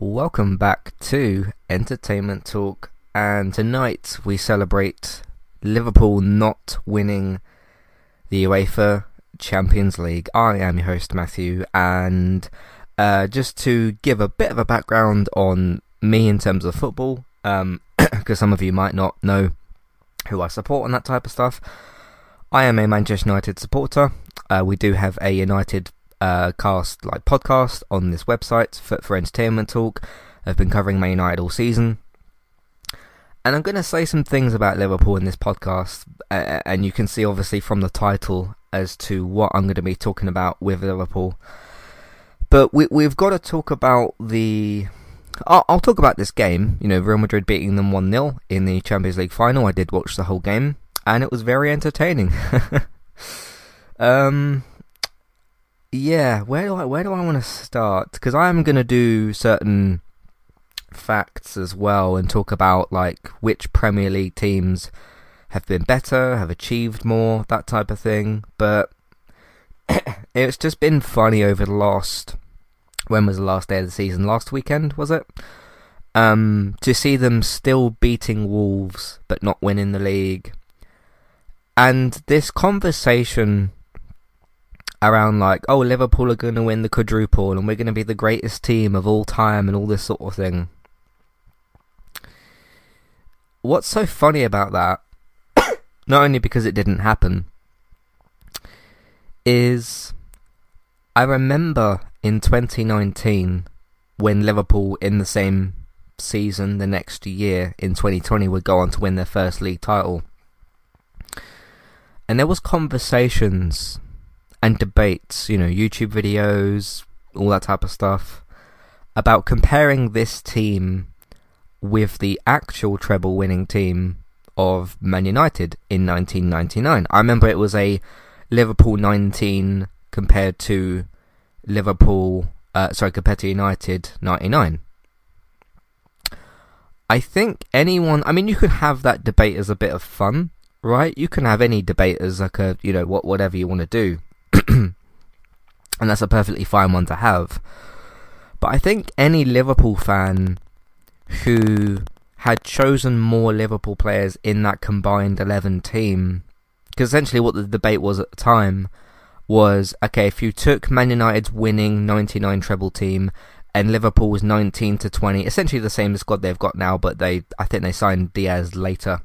Welcome back to Entertainment Talk, and tonight we celebrate Liverpool not winning the UEFA Champions League. I am your host Matthew, and uh, just to give a bit of a background on me in terms of football, because um, some of you might not know who I support and that type of stuff. I am a Manchester United supporter. Uh, we do have a United uh, cast like podcast on this website for, for entertainment talk. I've been covering Man United all season. And I'm going to say some things about Liverpool in this podcast, uh, and you can see obviously from the title as to what I'm going to be talking about with Liverpool. But we, we've got to talk about the. I'll, I'll talk about this game. You know, Real Madrid beating them 1 0 in the Champions League final. I did watch the whole game, and it was very entertaining. um, yeah, where do I where do I want to start? Because I am going to do certain facts as well and talk about like which Premier League teams have been better, have achieved more, that type of thing. But it's just been funny over the last when was the last day of the season? Last weekend was it? Um, to see them still beating Wolves but not winning the league, and this conversation around like, oh, Liverpool are going to win the quadruple and we're going to be the greatest team of all time and all this sort of thing. What's so funny about that, not only because it didn't happen, is I remember in 2019 when Liverpool in the same season the next year in 2020 would go on to win their first league title. And there was conversations and debates, you know, YouTube videos, all that type of stuff, about comparing this team with the actual treble winning team of Man United in 1999. I remember it was a Liverpool 19 compared to Liverpool, uh, sorry, compared to United 99. I think anyone, I mean, you could have that debate as a bit of fun, right? You can have any debate as like a, you know, what whatever you want to do. and that's a perfectly fine one to have. But I think any Liverpool fan who had chosen more Liverpool players in that combined 11 team, because essentially what the debate was at the time was okay, if you took Man United's winning 99 treble team and Liverpool's 19 to 20, essentially the same squad they've got now, but they I think they signed Diaz later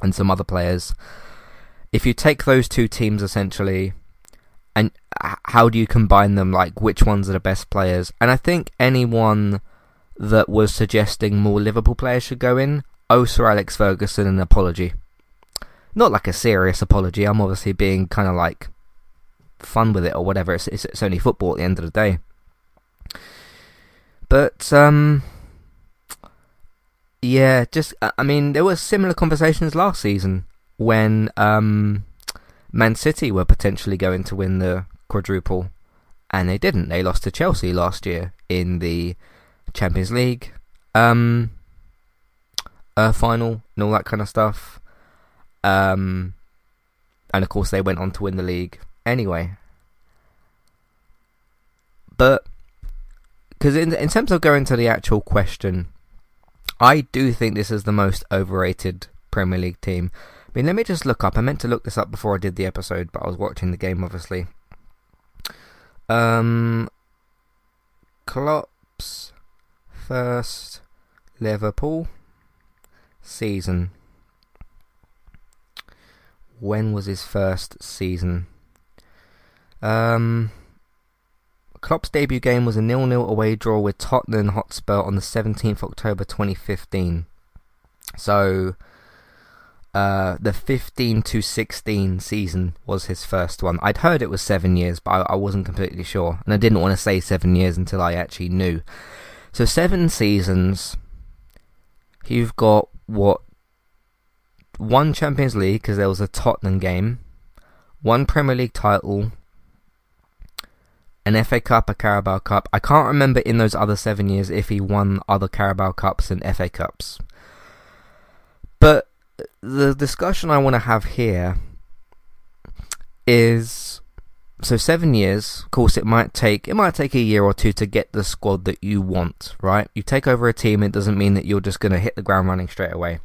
and some other players. If you take those two teams essentially and how do you combine them? Like, which ones are the best players? And I think anyone that was suggesting more Liverpool players should go in owe Sir Alex Ferguson an apology. Not like a serious apology. I'm obviously being kind of like fun with it or whatever. It's, it's, it's only football at the end of the day. But um, yeah, just I mean, there were similar conversations last season when um Man City were potentially going to win the quadruple, and they didn't. They lost to Chelsea last year in the Champions League um, uh, final and all that kind of stuff. Um, and of course, they went on to win the league anyway. But because in in terms of going to the actual question, I do think this is the most overrated Premier League team. I mean, let me just look up. I meant to look this up before I did the episode, but I was watching the game, obviously. Um, Klopp's first Liverpool season. When was his first season? Um, Klopp's debut game was a nil-nil away draw with Tottenham Hotspur on the 17th October 2015. So uh, the 15 to 16 season was his first one. I'd heard it was seven years, but I, I wasn't completely sure, and I didn't want to say seven years until I actually knew. So seven seasons. You've got what? One Champions League because there was a Tottenham game, one Premier League title, an FA Cup, a Carabao Cup. I can't remember in those other seven years if he won other Carabao Cups and FA Cups. But the discussion I want to have here is so seven years. Of course, it might take it might take a year or two to get the squad that you want. Right? You take over a team. It doesn't mean that you're just going to hit the ground running straight away.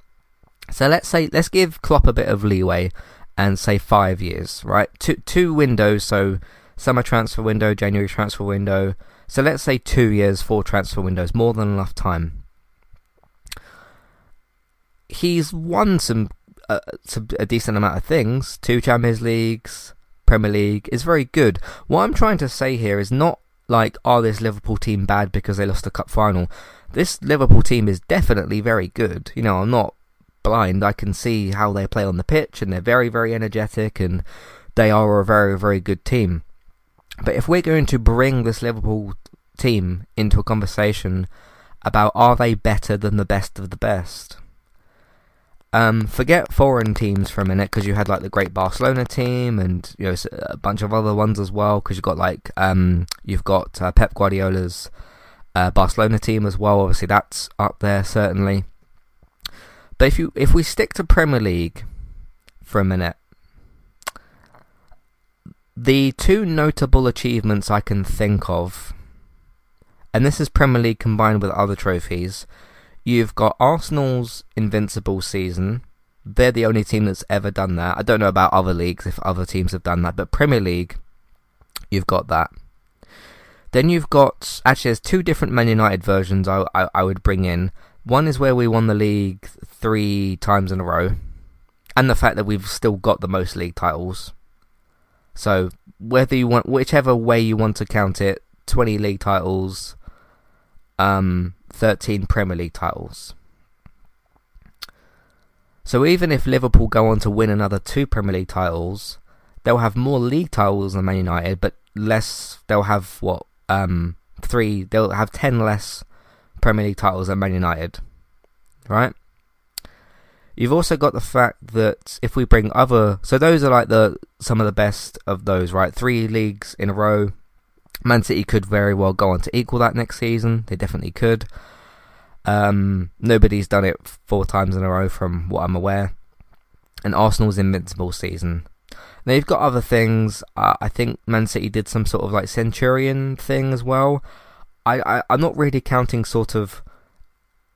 So let's say let's give Klopp a bit of leeway and say five years. Right? Two two windows. So summer transfer window, January transfer window. So let's say two years, four transfer windows, more than enough time. He's won some, uh, some a decent amount of things. Two Champions Leagues, Premier League is very good. What I'm trying to say here is not like, are this Liverpool team bad because they lost the cup final? This Liverpool team is definitely very good. You know, I'm not blind. I can see how they play on the pitch, and they're very, very energetic, and they are a very, very good team. But if we're going to bring this Liverpool team into a conversation about are they better than the best of the best, um, forget foreign teams for a minute because you had like the great Barcelona team and you know a bunch of other ones as well because you've got like um, you've got uh, Pep Guardiola's uh, Barcelona team as well. Obviously, that's up there certainly. But if you if we stick to Premier League for a minute, the two notable achievements I can think of, and this is Premier League combined with other trophies, you've got Arsenal's invincible season. They're the only team that's ever done that. I don't know about other leagues if other teams have done that, but Premier League, you've got that. Then you've got actually there's two different Man United versions I, I, I would bring in. One is where we won the league three times in a row, and the fact that we've still got the most league titles. So whether you want, whichever way you want to count it, 20 league titles, um, 13 Premier League titles. So even if Liverpool go on to win another two Premier League titles, they'll have more league titles than Man United, but less. They'll have what? Um, three. They'll have ten less Premier League titles than Man United, right? You've also got the fact that if we bring other, so those are like the some of the best of those, right? Three leagues in a row. Man City could very well go on to equal that next season. They definitely could. Um, nobody's done it four times in a row, from what I'm aware. And Arsenal's invincible season. Now you've got other things. Uh, I think Man City did some sort of like Centurion thing as well. I, I I'm not really counting sort of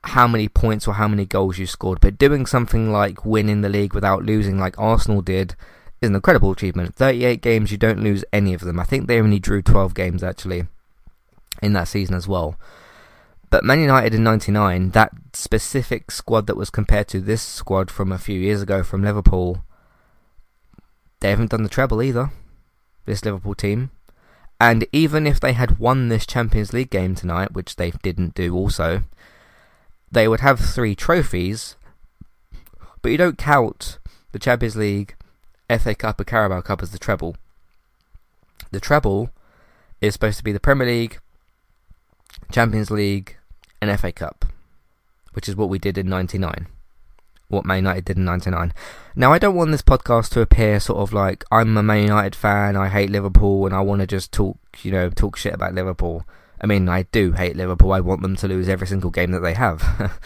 how many points or how many goals you scored, but doing something like winning the league without losing, like Arsenal did, is an incredible achievement. 38 games, you don't lose any of them. I think they only drew 12 games actually in that season as well. But Man United in 99, that specific squad that was compared to this squad from a few years ago from Liverpool, they haven't done the treble either, this Liverpool team. And even if they had won this Champions League game tonight, which they didn't do also, they would have three trophies, but you don't count the Champions League, FA Cup, and Carabao Cup as the treble. The treble is supposed to be the Premier League, Champions League, and FA Cup, which is what we did in '99. What Man United did in '99. Now, I don't want this podcast to appear sort of like I'm a Man United fan, I hate Liverpool, and I want to just talk, you know, talk shit about Liverpool. I mean, I do hate Liverpool. I want them to lose every single game that they have.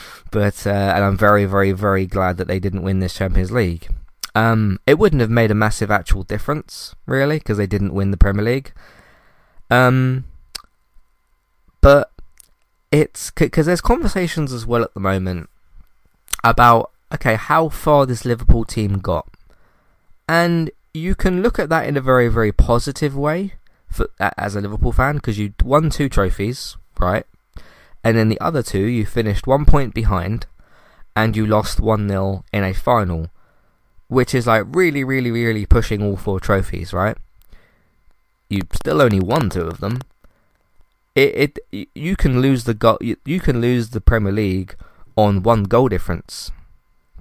but uh, and I'm very, very, very glad that they didn't win this Champions League. Um, it wouldn't have made a massive actual difference, really, because they didn't win the Premier League. Um, but it's because there's conversations as well at the moment about okay, how far this Liverpool team got, and you can look at that in a very, very positive way for, as a Liverpool fan because you won two trophies, right? And then the other two, you finished one point behind and you lost 1 0 in a final, which is like really, really, really pushing all four trophies, right? You still only won two of them. It, it you can lose the go- you can lose the Premier League on one goal difference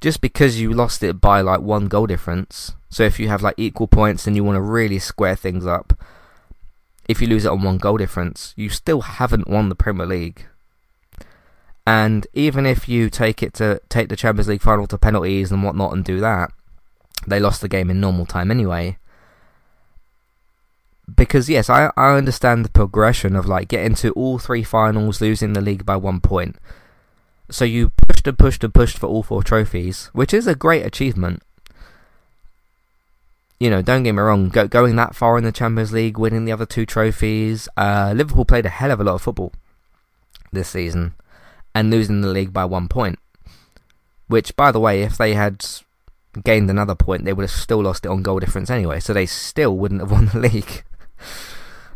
just because you lost it by like one goal difference. So if you have like equal points and you want to really square things up, if you lose it on one goal difference, you still haven't won the Premier League. And even if you take it to take the Champions League final to penalties and whatnot and do that, they lost the game in normal time anyway. Because yes, I, I understand the progression of like getting to all three finals, losing the league by one point. So you pushed and pushed and pushed for all four trophies, which is a great achievement. you know, don't get me wrong, go, going that far in the Champions League, winning the other two trophies, uh, Liverpool played a hell of a lot of football this season and losing the league by one point. Which, by the way, if they had gained another point, they would have still lost it on goal difference anyway, so they still wouldn't have won the league.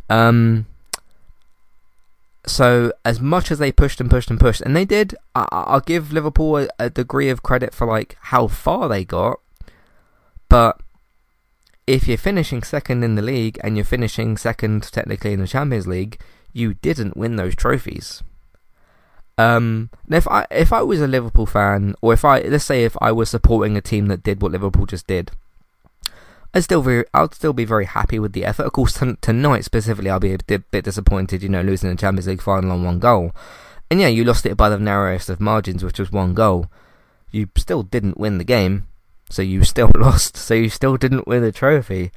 um, so as much as they pushed and pushed and pushed, and they did, I- will give Liverpool a, a degree of credit for like how far they got. But if you're finishing second in the league and you're finishing second technically in the Champions League, you didn't win those trophies. Um, if I if I was a Liverpool fan, or if I let's say if I was supporting a team that did what Liverpool just did, I'd still very I'd still be very happy with the effort. Of course, t- tonight specifically, I'll be a bit, bit disappointed, you know, losing the Champions League final on one goal. And yeah, you lost it by the narrowest of margins, which was one goal. You still didn't win the game, so you still lost. So you still didn't win the trophy.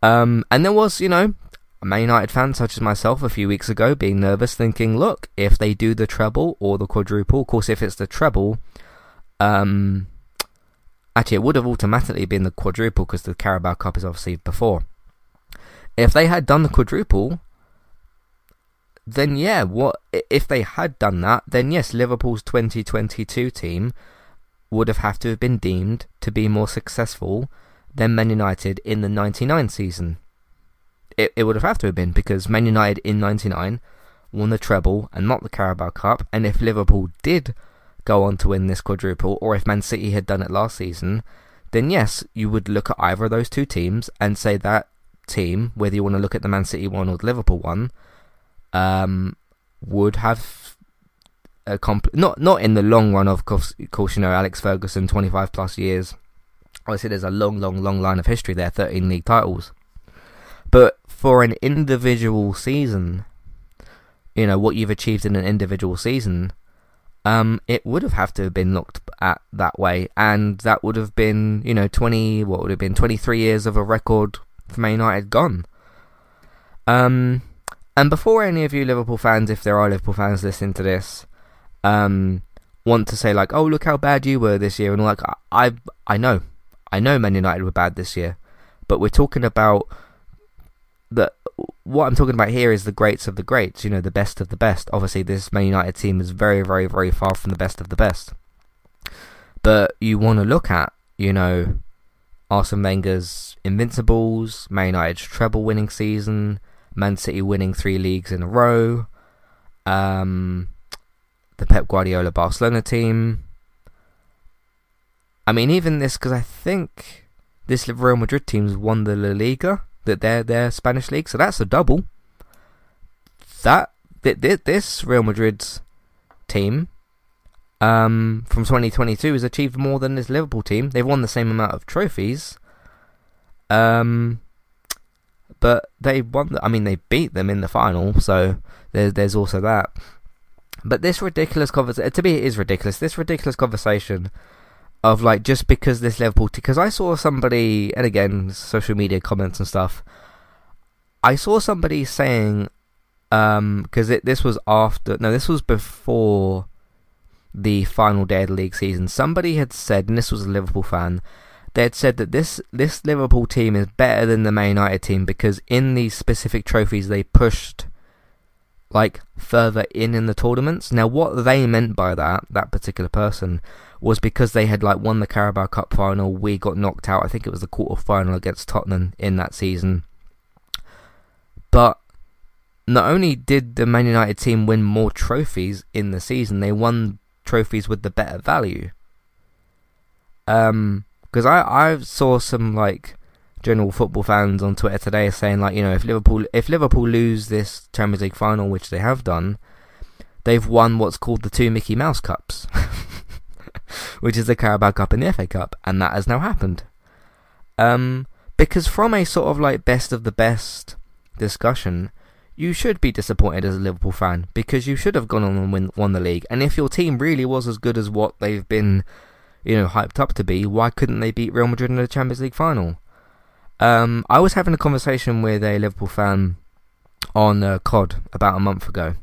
Um, and there was, you know, a Man United fan such as myself a few weeks ago being nervous, thinking, look, if they do the treble or the quadruple, of course, if it's the treble, um, actually, it would have automatically been the quadruple because the Carabao Cup is obviously before. If they had done the quadruple, then yeah, what if they had done that? Then yes, Liverpool's 2022 team would have had to have been deemed to be more successful than Man United in the 99 season it, it would have had to have been because Man United in 99 won the treble and not the Carabao Cup. And if Liverpool did go on to win this quadruple, or if Man City had done it last season, then yes, you would look at either of those two teams and say that team, whether you want to look at the Man City one or the Liverpool one, um, would have a comp- not not in the long run. Of course, of course, you know Alex Ferguson, 25 plus years. Obviously, there's a long, long, long line of history there, 13 league titles. But for an individual season, you know, what you've achieved in an individual season, um, it would have have to have been looked at that way, and that would have been, you know, twenty, what would have been twenty three years of a record for Man United gone. Um, and before any of you Liverpool fans, if there are Liverpool fans listening to this, um, want to say like, oh look how bad you were this year, and like, I, I know, I know Man United were bad this year, but we're talking about that what I'm talking about here is the greats of the greats, you know, the best of the best. Obviously, this Man United team is very, very, very far from the best of the best. But you want to look at, you know, Arsene Wenger's Invincibles, Man United's treble winning season, Man City winning three leagues in a row, um, the Pep Guardiola Barcelona team. I mean, even this, because I think this Real Madrid team's won the La Liga that they're their Spanish league. So that's a double. That this Real Madrid's team um, from 2022 has achieved more than this Liverpool team. They've won the same amount of trophies. Um, but they won. The, I mean, they beat them in the final. So there's there's also that. But this ridiculous conversation, to me, it is ridiculous. This ridiculous conversation of like just because this Liverpool team. because I saw somebody and again social media comments and stuff. I saw somebody saying um because this was after no this was before the final day of the league season. Somebody had said, and this was a Liverpool fan, they had said that this this Liverpool team is better than the Man United team because in these specific trophies they pushed like further in in the tournaments. Now, what they meant by that, that particular person, was because they had like won the Carabao Cup final. We got knocked out. I think it was the quarter final against Tottenham in that season. But not only did the Man United team win more trophies in the season, they won trophies with the better value. Um, because I I saw some like general football fans on Twitter today saying like you know if Liverpool if Liverpool lose this Champions League final, which they have done, they've won what's called the two Mickey Mouse Cups. which is the Carabao Cup and the FA Cup, and that has now happened. Um, because from a sort of like best of the best discussion, you should be disappointed as a Liverpool fan because you should have gone on and win, won the league. And if your team really was as good as what they've been, you know, hyped up to be, why couldn't they beat Real Madrid in the Champions League final? Um, I was having a conversation with a Liverpool fan on uh, COD about a month ago,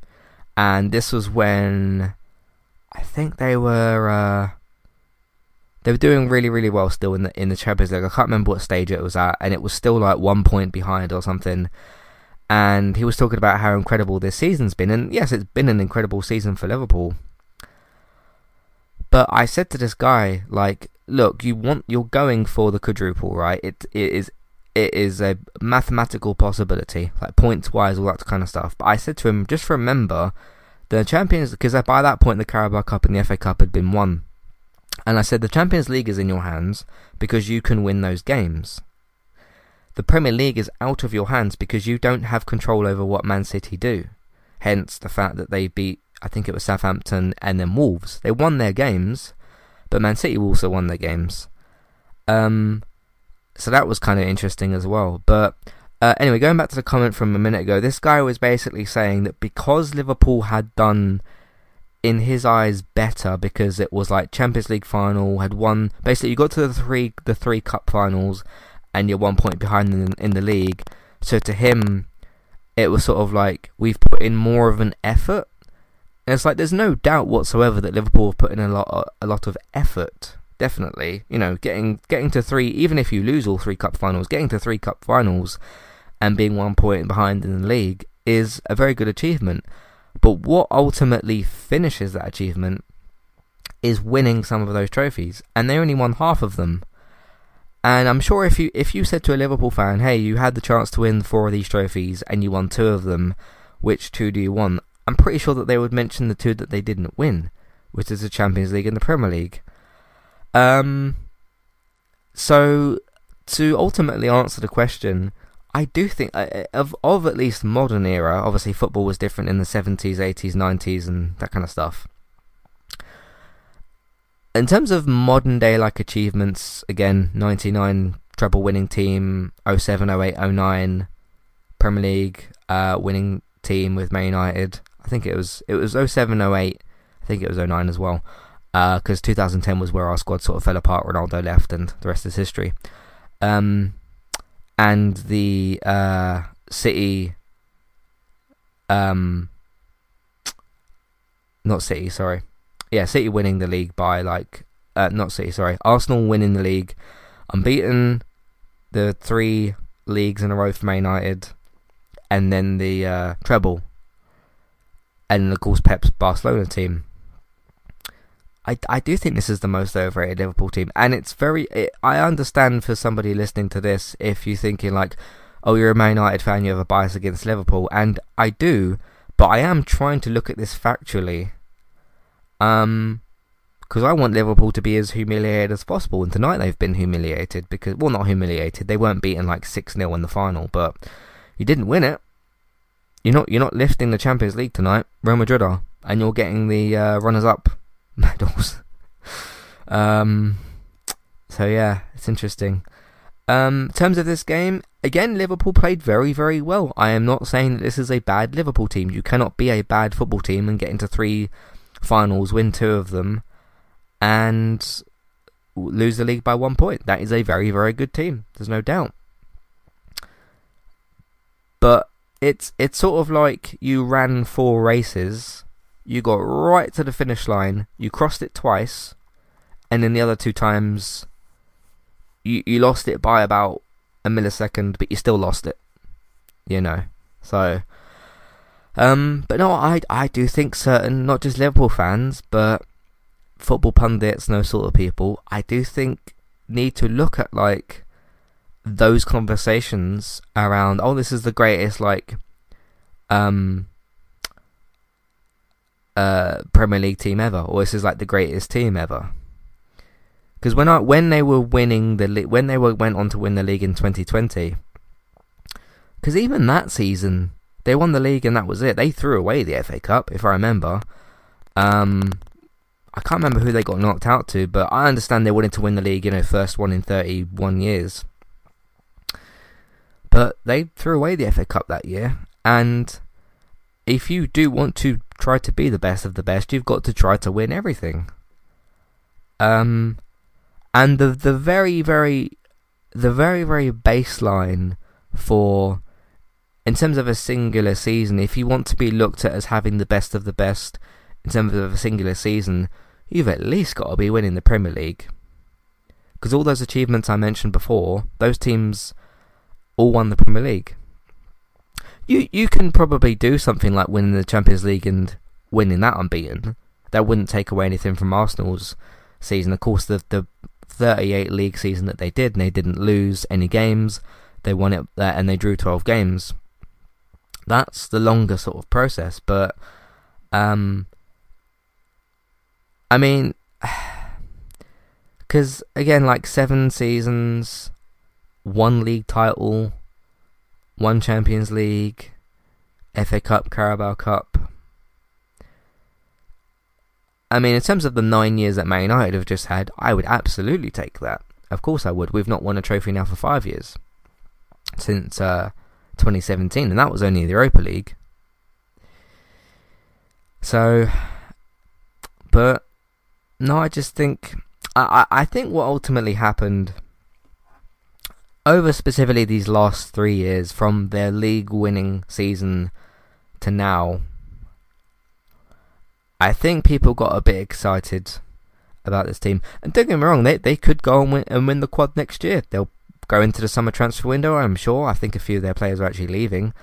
and this was when I think they were. Uh, they were doing really, really well still in the in the Champions League. I can't remember what stage it was at, and it was still like one point behind or something. And he was talking about how incredible this season's been, and yes, it's been an incredible season for Liverpool. But I said to this guy, like, look, you want you're going for the quadruple, right? It it is it is a mathematical possibility, like points wise, all that kind of stuff. But I said to him, just remember the Champions, because by that point the Carabao Cup and the FA Cup had been won. And I said the Champions League is in your hands because you can win those games. The Premier League is out of your hands because you don't have control over what Man City do. Hence the fact that they beat, I think it was Southampton and then Wolves. They won their games, but Man City also won their games. Um, so that was kind of interesting as well. But uh, anyway, going back to the comment from a minute ago, this guy was basically saying that because Liverpool had done in his eyes better because it was like Champions League final had won basically you got to the three the three cup finals and you're one point behind in, in the league. So to him it was sort of like we've put in more of an effort. And it's like there's no doubt whatsoever that Liverpool have put in a lot a lot of effort. Definitely. You know getting getting to three even if you lose all three cup finals getting to three cup finals and being one point behind in the league is a very good achievement but what ultimately finishes that achievement is winning some of those trophies, and they only won half of them. And I'm sure if you if you said to a Liverpool fan, "Hey, you had the chance to win four of these trophies and you won two of them, which two do you want?" I'm pretty sure that they would mention the two that they didn't win, which is the Champions League and the Premier League. Um, so to ultimately answer the question, I do think uh, uh, of of at least modern era. Obviously, football was different in the seventies, eighties, nineties, and that kind of stuff. In terms of modern day like achievements, again, ninety nine treble winning team, 07, 08, 09, Premier League uh, winning team with Man United. I think it was it was 07, 08. I think it was 09 as well. Because uh, 2010 was where our squad sort of fell apart. Ronaldo left, and the rest is history. Um, and the uh, City, um, not City, sorry, yeah, City winning the league by like, uh, not City, sorry, Arsenal winning the league, unbeaten, the three leagues in a row for Man United, and then the uh, treble, and of course Pep's Barcelona team. I, I do think this is the most overrated Liverpool team, and it's very. It, I understand for somebody listening to this if you're thinking like, "Oh, you're a Man United fan, you have a bias against Liverpool," and I do, but I am trying to look at this factually. Um, because I want Liverpool to be as humiliated as possible, and tonight they've been humiliated because, well, not humiliated. They weren't beaten like six 0 in the final, but you didn't win it. You're not. You're not lifting the Champions League tonight. Real Madrid are, and you're getting the uh, runners-up medals. um, so yeah, it's interesting. Um, in terms of this game, again, Liverpool played very, very well. I am not saying that this is a bad Liverpool team. You cannot be a bad football team and get into three finals, win two of them, and lose the league by one point. That is a very, very good team. There's no doubt. But it's it's sort of like you ran four races you got right to the finish line, you crossed it twice, and then the other two times you you lost it by about a millisecond, but you still lost it. You know. So um but no, I I do think certain not just Liverpool fans, but football pundits those sort of people, I do think need to look at like those conversations around oh this is the greatest like um uh, Premier League team ever, or this is like the greatest team ever. Because when I when they were winning the when they were went on to win the league in 2020, because even that season they won the league and that was it. They threw away the FA Cup, if I remember. Um, I can't remember who they got knocked out to, but I understand they wanted to win the league, you know, first one in 31 years. But they threw away the FA Cup that year, and if you do want to try to be the best of the best, you've got to try to win everything. Um, and the the very very the very very baseline for in terms of a singular season, if you want to be looked at as having the best of the best in terms of a singular season, you've at least got to be winning the Premier League. Because all those achievements I mentioned before, those teams all won the Premier League. You you can probably do something like winning the Champions League and winning that unbeaten. That wouldn't take away anything from Arsenal's season. Of course, the the 38 league season that they did, and they didn't lose any games. They won it there, and they drew 12 games. That's the longer sort of process, but um, I mean, because again, like seven seasons, one league title, one Champions League, FA Cup, Carabao Cup. I mean, in terms of the nine years that Man United have just had, I would absolutely take that. Of course, I would. We've not won a trophy now for five years since uh, 2017, and that was only the Europa League. So, but no, I just think I I think what ultimately happened over specifically these last three years, from their league winning season to now, I think people got a bit excited about this team. And don't get me wrong, they they could go and win, and win the quad next year. They'll go into the summer transfer window, I'm sure. I think a few of their players are actually leaving.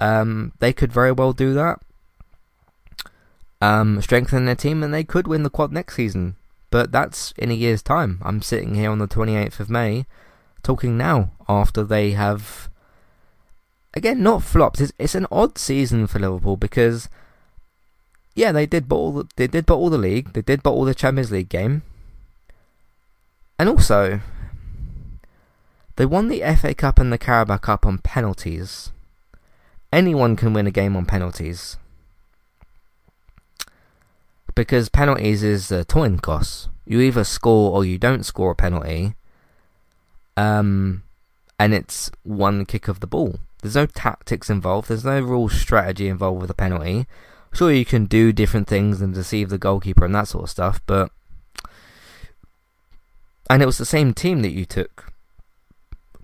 Um, they could very well do that. Um, strengthen their team, and they could win the quad next season. But that's in a year's time. I'm sitting here on the 28th of May talking now after they have again not flopped. It's, it's an odd season for Liverpool because yeah, they did bottle the, they did bottle the league, they did bottle the Champions League game, and also they won the FA Cup and the Carabao Cup on penalties. Anyone can win a game on penalties because penalties is a coin toss. You either score or you don't score a penalty, um, and it's one kick of the ball. There's no tactics involved. There's no real strategy involved with a penalty. Sure, you can do different things and deceive the goalkeeper and that sort of stuff, but and it was the same team that you took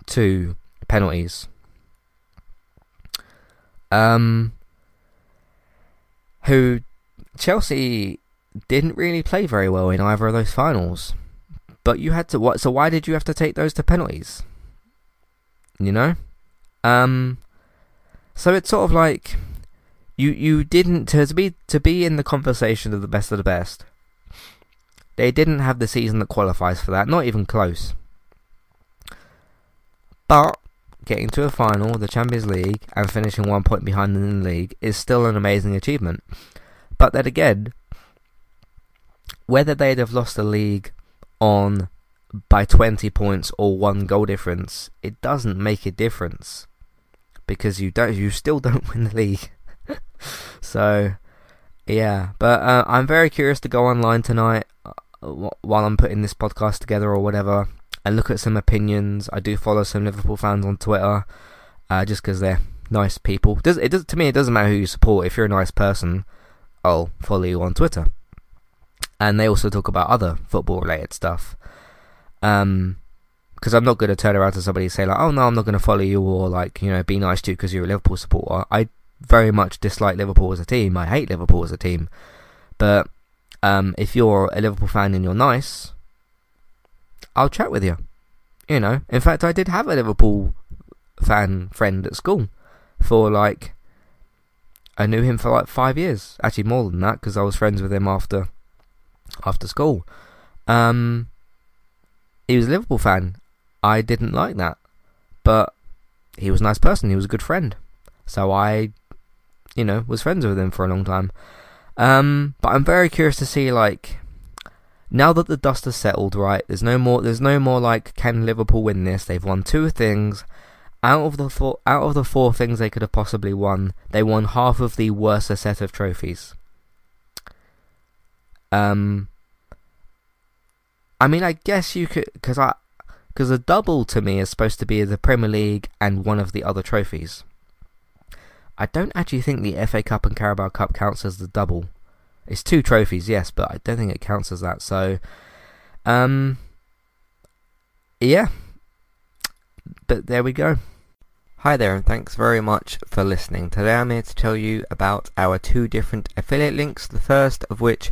to penalties. Um, who Chelsea didn't really play very well in either of those finals. But you had to what? So why did you have to take those to penalties? You know, um, so it's sort of like you you didn't to, be to be in the conversation of the best of the best. They didn't have the season that qualifies for that, not even close. But getting to a final, the Champions League, and finishing one point behind in the league is still an amazing achievement. But then again, whether they'd have lost the league on by 20 points or one goal difference, it doesn't make a difference because you don't, you still don't win the league. so, yeah, but uh, I'm very curious to go online tonight uh, while I'm putting this podcast together or whatever and look at some opinions. I do follow some Liverpool fans on Twitter, uh, just because they're nice people. Does it does to me? It doesn't matter who you support. If you're a nice person, I'll follow you on Twitter and they also talk about other football related stuff. Um, because I'm not going to turn around to somebody and say like, "Oh no, I'm not going to follow you," or like, you know, be nice to you because you're a Liverpool supporter. I very much dislike Liverpool as a team. I hate Liverpool as a team. But um, if you're a Liverpool fan and you're nice, I'll chat with you. You know, in fact, I did have a Liverpool fan friend at school for like I knew him for like five years. Actually, more than that because I was friends with him after after school. Um, he was a Liverpool fan. I didn't like that, but he was a nice person. He was a good friend, so I, you know, was friends with him for a long time. Um, but I'm very curious to see like now that the dust has settled. Right, there's no more. There's no more like can Liverpool win this? They've won two things. Out of the four, out of the four things they could have possibly won, they won half of the worst set of trophies. Um, I mean, I guess you could because I because a double to me is supposed to be the Premier League and one of the other trophies. I don't actually think the FA Cup and Carabao Cup counts as the double. It's two trophies, yes, but I don't think it counts as that. So, um, yeah. But there we go. Hi there, and thanks very much for listening. Today I'm here to tell you about our two different affiliate links. The first of which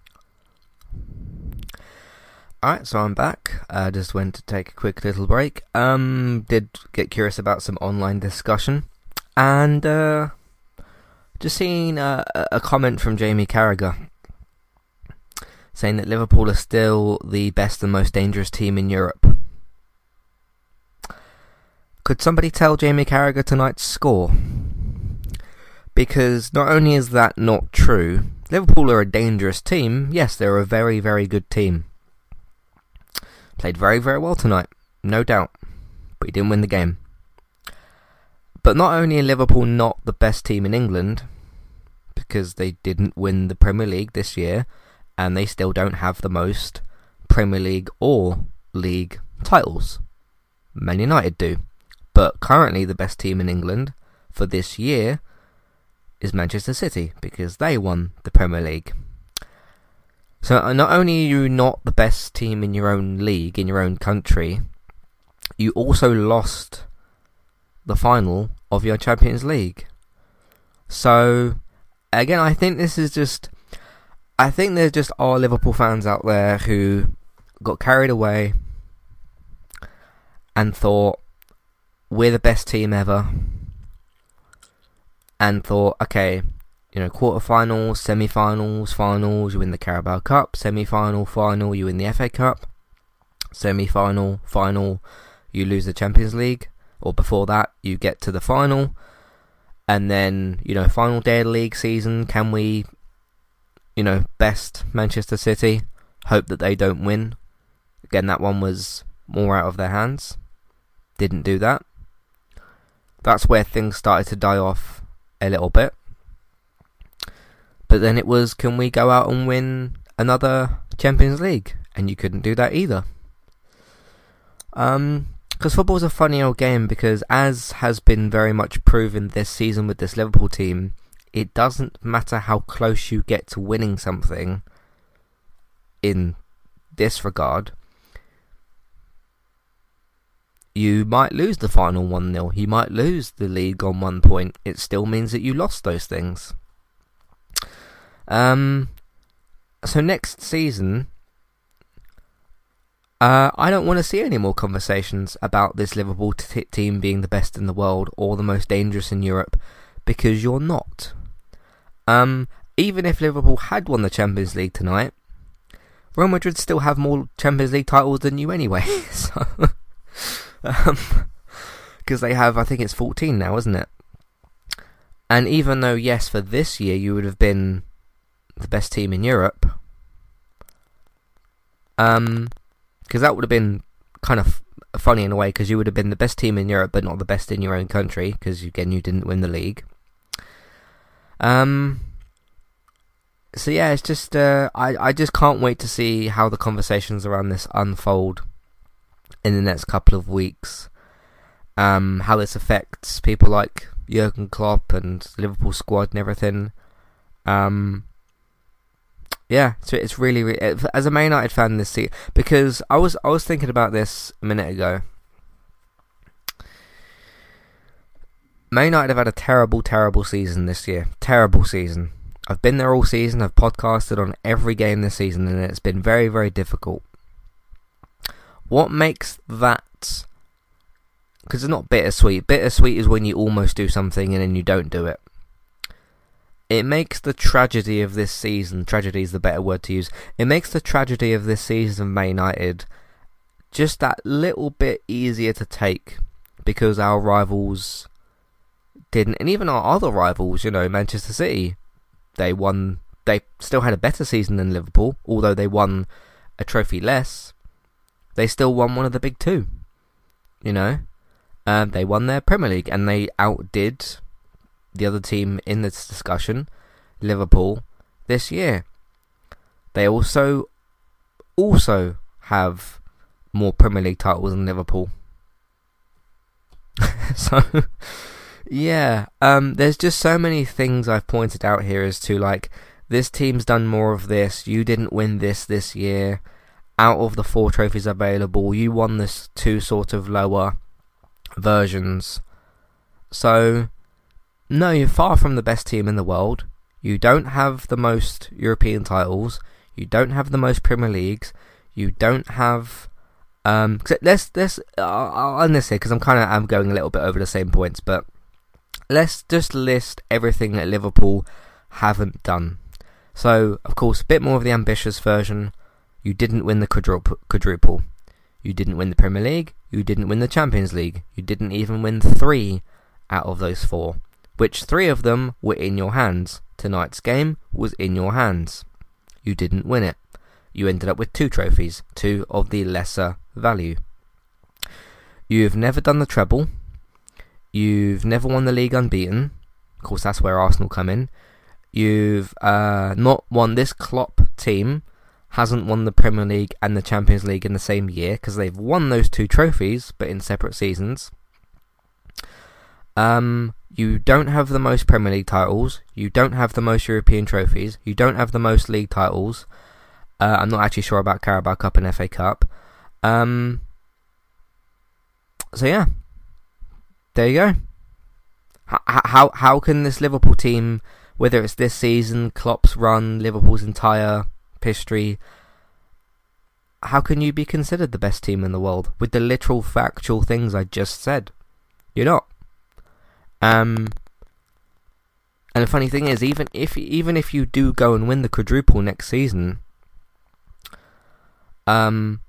Alright, so I'm back. I uh, just went to take a quick little break. Um, did get curious about some online discussion. And, uh, just seen uh, a comment from Jamie Carragher saying that Liverpool are still the best and most dangerous team in Europe. Could somebody tell Jamie Carragher tonight's score? Because not only is that not true, Liverpool are a dangerous team. Yes, they're a very, very good team. Played very, very well tonight, no doubt. But he didn't win the game. But not only are Liverpool not the best team in England, because they didn't win the Premier League this year, and they still don't have the most Premier League or League titles. Man United do. But currently the best team in England for this year is Manchester City, because they won the Premier League. So uh, not only are you not the best team in your own league, in your own country, you also lost the final of your Champions League. So, again, I think this is just. I think there's just our Liverpool fans out there who got carried away and thought, we're the best team ever. And thought, okay, you know, quarterfinals, semi-finals, finals, you win the Carabao Cup, semi-final, final, you win the FA Cup, semi-final, final, you lose the Champions League, or before that, you get to the final, and then, you know, final day of the league season, can we, you know, best Manchester City, hope that they don't win. Again, that one was more out of their hands. Didn't do that. That's where things started to die off a little bit. But then it was, can we go out and win another Champions League? And you couldn't do that either. Um, because football's a funny old game because as has been very much proven this season with this Liverpool team, it doesn't matter how close you get to winning something in this regard. You might lose the final 1 0. You might lose the league on one point. It still means that you lost those things. Um, so next season, uh, I don't want to see any more conversations about this Liverpool t- team being the best in the world or the most dangerous in Europe because you're not. Um, even if Liverpool had won the Champions League tonight, Real Madrid still have more Champions League titles than you anyway. so, because um, they have, I think it's 14 now, isn't it? And even though, yes, for this year you would have been the best team in Europe, Um, because that would have been kind of funny in a way because you would have been the best team in Europe but not the best in your own country because again you didn't win the league. Um. So yeah, it's just uh, I I just can't wait to see how the conversations around this unfold in the next couple of weeks. Um, how this affects people like Jurgen Klopp and Liverpool squad and everything. Um, yeah, so it's really, really eh, as a Man United fan this season because I was I was thinking about this a minute ago. Man United have had a terrible, terrible season this year. Terrible season. I've been there all season. I've podcasted on every game this season, and it's been very, very difficult. What makes that? Because it's not bittersweet. Bittersweet is when you almost do something and then you don't do it it makes the tragedy of this season, tragedy is the better word to use, it makes the tragedy of this season of Man United just that little bit easier to take because our rivals didn't, and even our other rivals, you know, Manchester City, they won, they still had a better season than Liverpool, although they won a trophy less, they still won one of the big two, you know. Um, they won their Premier League and they outdid the other team in this discussion, Liverpool, this year. They also also have more Premier League titles than Liverpool. so yeah, um, there's just so many things I've pointed out here as to like this team's done more of this. You didn't win this this year. Out of the four trophies available, you won this two sort of lower versions. So no, you're far from the best team in the world. You don't have the most European titles. You don't have the most Premier Leagues. You don't have. Um, let's let's I'll, end this here because I'm kind of I'm going a little bit over the same points, but let's just list everything that Liverpool haven't done. So, of course, a bit more of the ambitious version. You didn't win the quadruple. You didn't win the Premier League. You didn't win the Champions League. You didn't even win three out of those four which three of them were in your hands. Tonight's game was in your hands. You didn't win it. You ended up with two trophies, two of the lesser value. You've never done the treble. You've never won the league unbeaten. Of course, that's where Arsenal come in. You've uh, not won this Klopp team hasn't won the Premier League and the Champions League in the same year because they've won those two trophies but in separate seasons. Um, you don't have the most Premier League titles. You don't have the most European trophies. You don't have the most league titles. Uh, I'm not actually sure about Carabao Cup and FA Cup. Um, so yeah, there you go. How, how how can this Liverpool team, whether it's this season, Klopp's run, Liverpool's entire history, how can you be considered the best team in the world with the literal factual things I just said? You're not. Um, and the funny thing is, even if even if you do go and win the quadruple next season, um,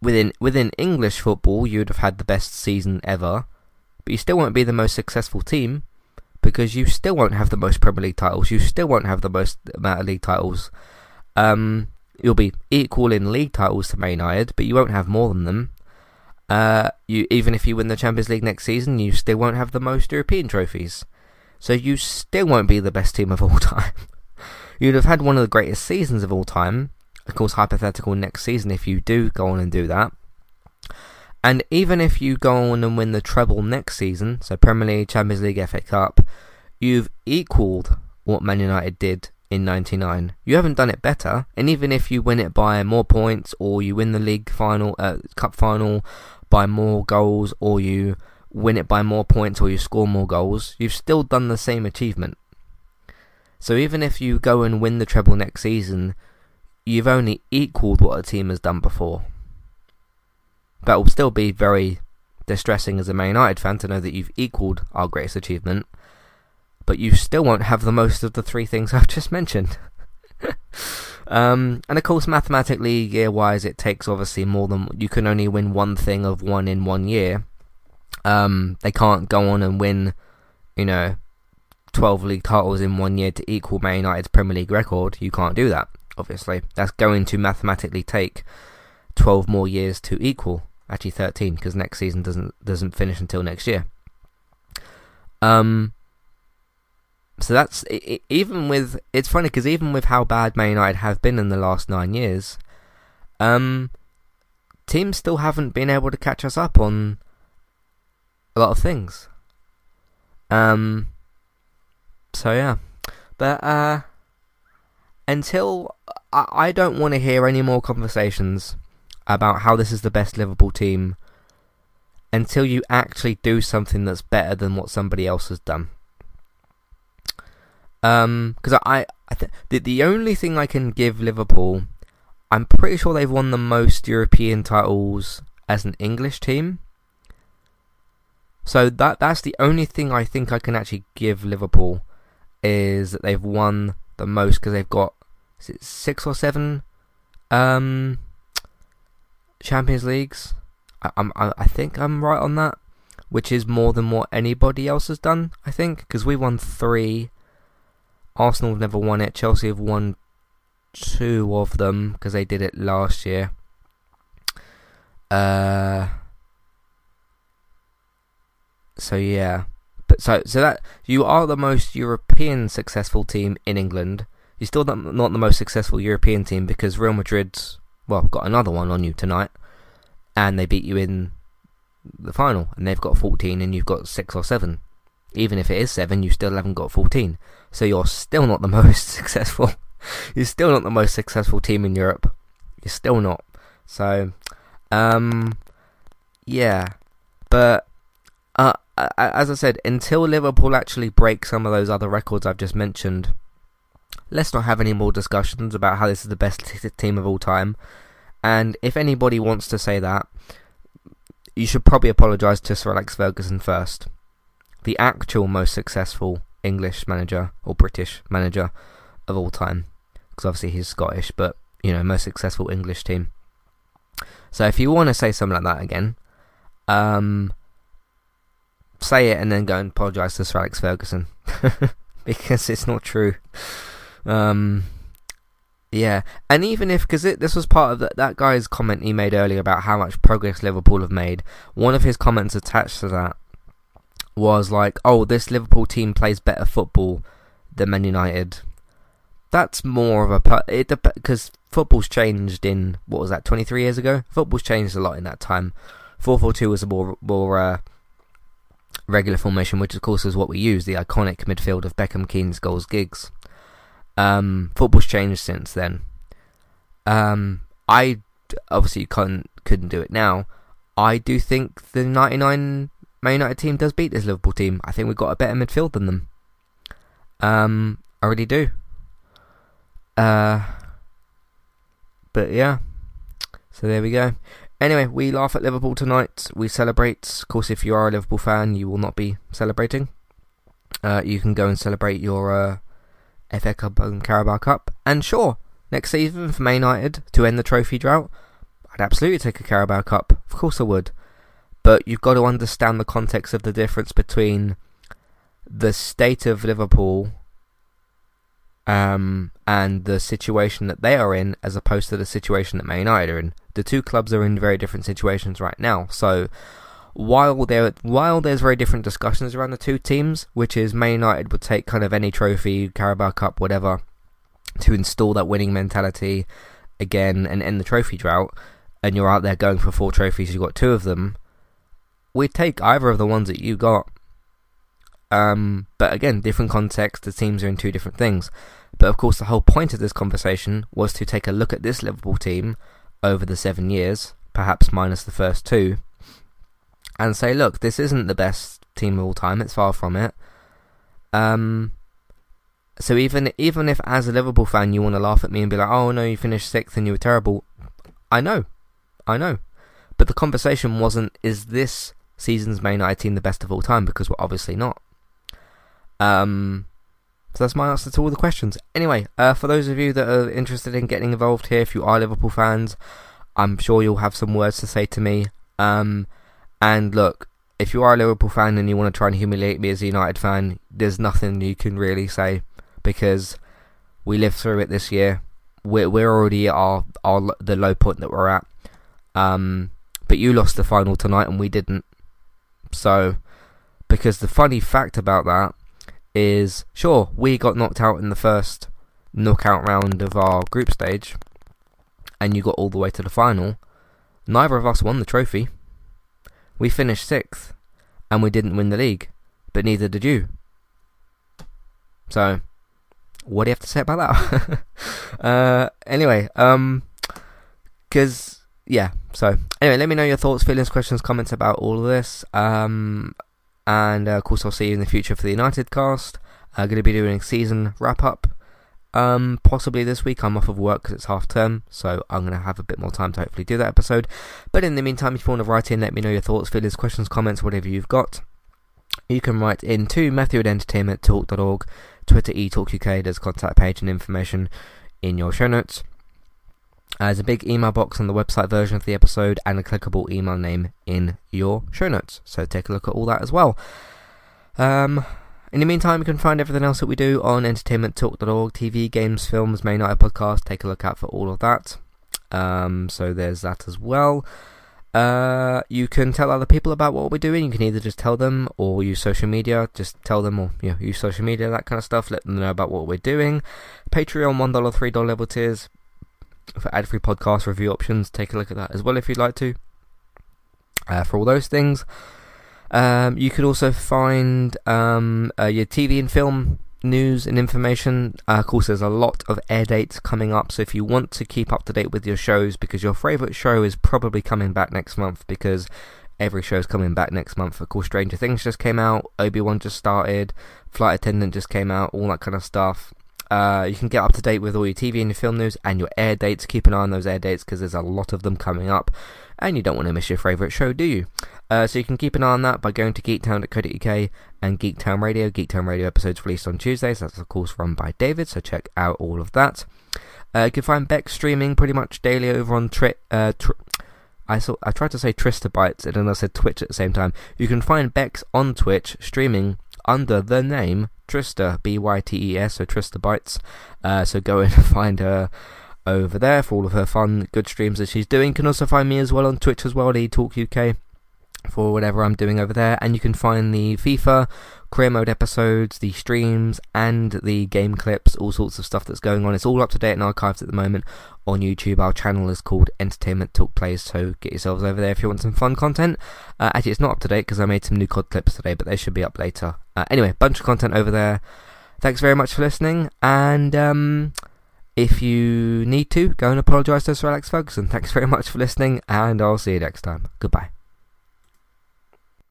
within within English football, you'd have had the best season ever, but you still won't be the most successful team because you still won't have the most Premier League titles. You still won't have the most amount of league titles. Um, you'll be equal in league titles to Man United, but you won't have more than them. Uh, you even if you win the Champions League next season, you still won't have the most European trophies. So you still won't be the best team of all time. You'd have had one of the greatest seasons of all time. Of course, hypothetical next season if you do go on and do that. And even if you go on and win the treble next season, so Premier League, Champions League, FA Cup, you've equalled what Man United did in 99. You haven't done it better, and even if you win it by more points or you win the league final, uh, cup final by more goals or you win it by more points or you score more goals, you've still done the same achievement. So even if you go and win the treble next season, you've only equalled what a team has done before. That will still be very distressing as a Man United fan to know that you've equalled our greatest achievement, but you still won't have the most of the three things I've just mentioned. Um, and of course, mathematically, year wise, it takes obviously more than you can only win one thing of one in one year. Um, they can't go on and win, you know, 12 league titles in one year to equal Man United's Premier League record. You can't do that. Obviously, that's going to mathematically take 12 more years to equal. Actually, 13 because next season doesn't doesn't finish until next year. Um. So that's even with it's funny because even with how bad Man United have been in the last nine years, um, teams still haven't been able to catch us up on a lot of things. Um. So yeah, but uh, until I, I don't want to hear any more conversations about how this is the best Liverpool team until you actually do something that's better than what somebody else has done. Um, because I, I th- the the only thing I can give Liverpool, I'm pretty sure they've won the most European titles as an English team. So that that's the only thing I think I can actually give Liverpool is that they've won the most because they've got six or seven um, Champions Leagues. I, I'm, I, I think I'm right on that, which is more than what anybody else has done. I think because we won three. Arsenal have never won it. Chelsea have won two of them because they did it last year. Uh. So yeah, but so so that you are the most European successful team in England. You're still not, not the most successful European team because Real Madrid's well got another one on you tonight, and they beat you in the final, and they've got 14, and you've got six or seven. Even if it is seven, you still haven't got 14. So you're still not the most successful. you're still not the most successful team in Europe. You're still not. So, um, yeah, but uh, as I said, until Liverpool actually break some of those other records I've just mentioned, let's not have any more discussions about how this is the best team of all time. And if anybody wants to say that, you should probably apologise to Sir Alex Ferguson first, the actual most successful English manager or British manager of all time, because obviously he's Scottish, but you know most successful English team. So if you want to say something like that again, um, say it and then go and apologise to Sir Alex Ferguson because it's not true. Um, yeah, and even if because this was part of that, that guy's comment he made earlier about how much progress Liverpool have made, one of his comments attached to that was like, "Oh, this Liverpool team plays better football than Man United." That's more of a it because football's changed in what was that 23 years ago. Football's changed a lot in that time. 4-4-2 was a more more uh, regular formation, which of course is what we use, the iconic midfield of Beckham, Keane, Scholes, Giggs. Um, football's changed since then. Um, I obviously couldn't couldn't do it now. I do think the '99 Man United team does beat this Liverpool team. I think we've got a better midfield than them. Um, I really do. Uh, but yeah. So there we go. Anyway, we laugh at Liverpool tonight. We celebrate. Of course, if you are a Liverpool fan, you will not be celebrating. Uh, you can go and celebrate your uh, FA Cup and Carabao Cup. And sure, next season for Man United to end the trophy drought, I'd absolutely take a Carabao Cup. Of course I would. But you've got to understand the context of the difference between the state of Liverpool um, and the situation that they are in as opposed to the situation that Man United are in the two clubs are in very different situations right now. So while there while there's very different discussions around the two teams, which is Man United would take kind of any trophy, Carabao Cup, whatever, to install that winning mentality again and end the trophy drought, and you're out there going for four trophies, you've got two of them. We'd take either of the ones that you got. Um, but again, different context, the teams are in two different things. But of course, the whole point of this conversation was to take a look at this Liverpool team over the seven years, perhaps minus the first two, and say, look, this isn't the best team of all time. It's far from it. Um, so even even if as a Liverpool fan you want to laugh at me and be like, oh no, you finished sixth and you were terrible, I know, I know. But the conversation wasn't, is this season's United team the best of all time? Because we're obviously not. Um, so that's my answer to all the questions. Anyway, uh, for those of you that are interested in getting involved here, if you are Liverpool fans, I'm sure you'll have some words to say to me. Um, and look, if you are a Liverpool fan and you want to try and humiliate me as a United fan, there's nothing you can really say because we lived through it this year. we're we're already at our our the low point that we're at. Um, but you lost the final tonight and we didn't. So, because the funny fact about that is, sure, we got knocked out in the first knockout round of our group stage, and you got all the way to the final. Neither of us won the trophy. We finished sixth, and we didn't win the league, but neither did you. So, what do you have to say about that? uh, anyway, um, because yeah. So anyway, let me know your thoughts, feelings, questions, comments about all of this. Um, and uh, of course, I'll see you in the future for the United cast. I'm uh, going to be doing a season wrap up. Um, possibly this week. I'm off of work because it's half term, so I'm going to have a bit more time to hopefully do that episode. But in the meantime, if you want to write in, let me know your thoughts, feelings, questions, comments, whatever you've got. You can write in to Matthew at entertainmenttalk.org Twitter eTalkUK. There's contact page and information in your show notes. Uh, there's a big email box on the website version of the episode and a clickable email name in your show notes. So take a look at all that as well. Um, in the meantime, you can find everything else that we do on entertainmenttalk.org, TV, games, films, main night podcast. Take a look out for all of that. Um, so there's that as well. Uh, you can tell other people about what we're doing. You can either just tell them or use social media. Just tell them or you know, use social media, that kind of stuff. Let them know about what we're doing. Patreon, $1, $3 level tiers for ad free podcast review options. Take a look at that as well if you'd like to. Uh, for all those things. Um, you could also find um, uh, your TV and film news and information. Uh, of course, there's a lot of air dates coming up, so if you want to keep up to date with your shows, because your favourite show is probably coming back next month, because every show is coming back next month. Of course, Stranger Things just came out, Obi Wan just started, Flight Attendant just came out, all that kind of stuff. Uh, you can get up to date with all your TV and your film news and your air dates. Keep an eye on those air dates because there's a lot of them coming up, and you don't want to miss your favourite show, do you? Uh, so you can keep an eye on that by going to geektown.co.uk and Geektown Radio. Geektown Radio episodes released on Tuesdays. That's of course run by David, so check out all of that. Uh, you can find Beck streaming pretty much daily over on Tri- uh, tri- I saw I tried to say Trista Bytes and then I said Twitch at the same time. You can find Bex on Twitch streaming under the name Trista B Y T E S, so Trista Bytes. Uh, so go and find her over there for all of her fun, good streams that she's doing. You can also find me as well on Twitch as well, the Talk UK for whatever I'm doing over there, and you can find the FIFA career mode episodes, the streams, and the game clips, all sorts of stuff that's going on. It's all up to date and archived at the moment on YouTube. Our channel is called Entertainment Talk Plays, so get yourselves over there if you want some fun content. Uh, actually, it's not up to date because I made some new COD clips today, but they should be up later. Uh, anyway, bunch of content over there. Thanks very much for listening, and um, if you need to, go and apologise to Sir Alex Ferguson. Thanks very much for listening, and I'll see you next time. Goodbye.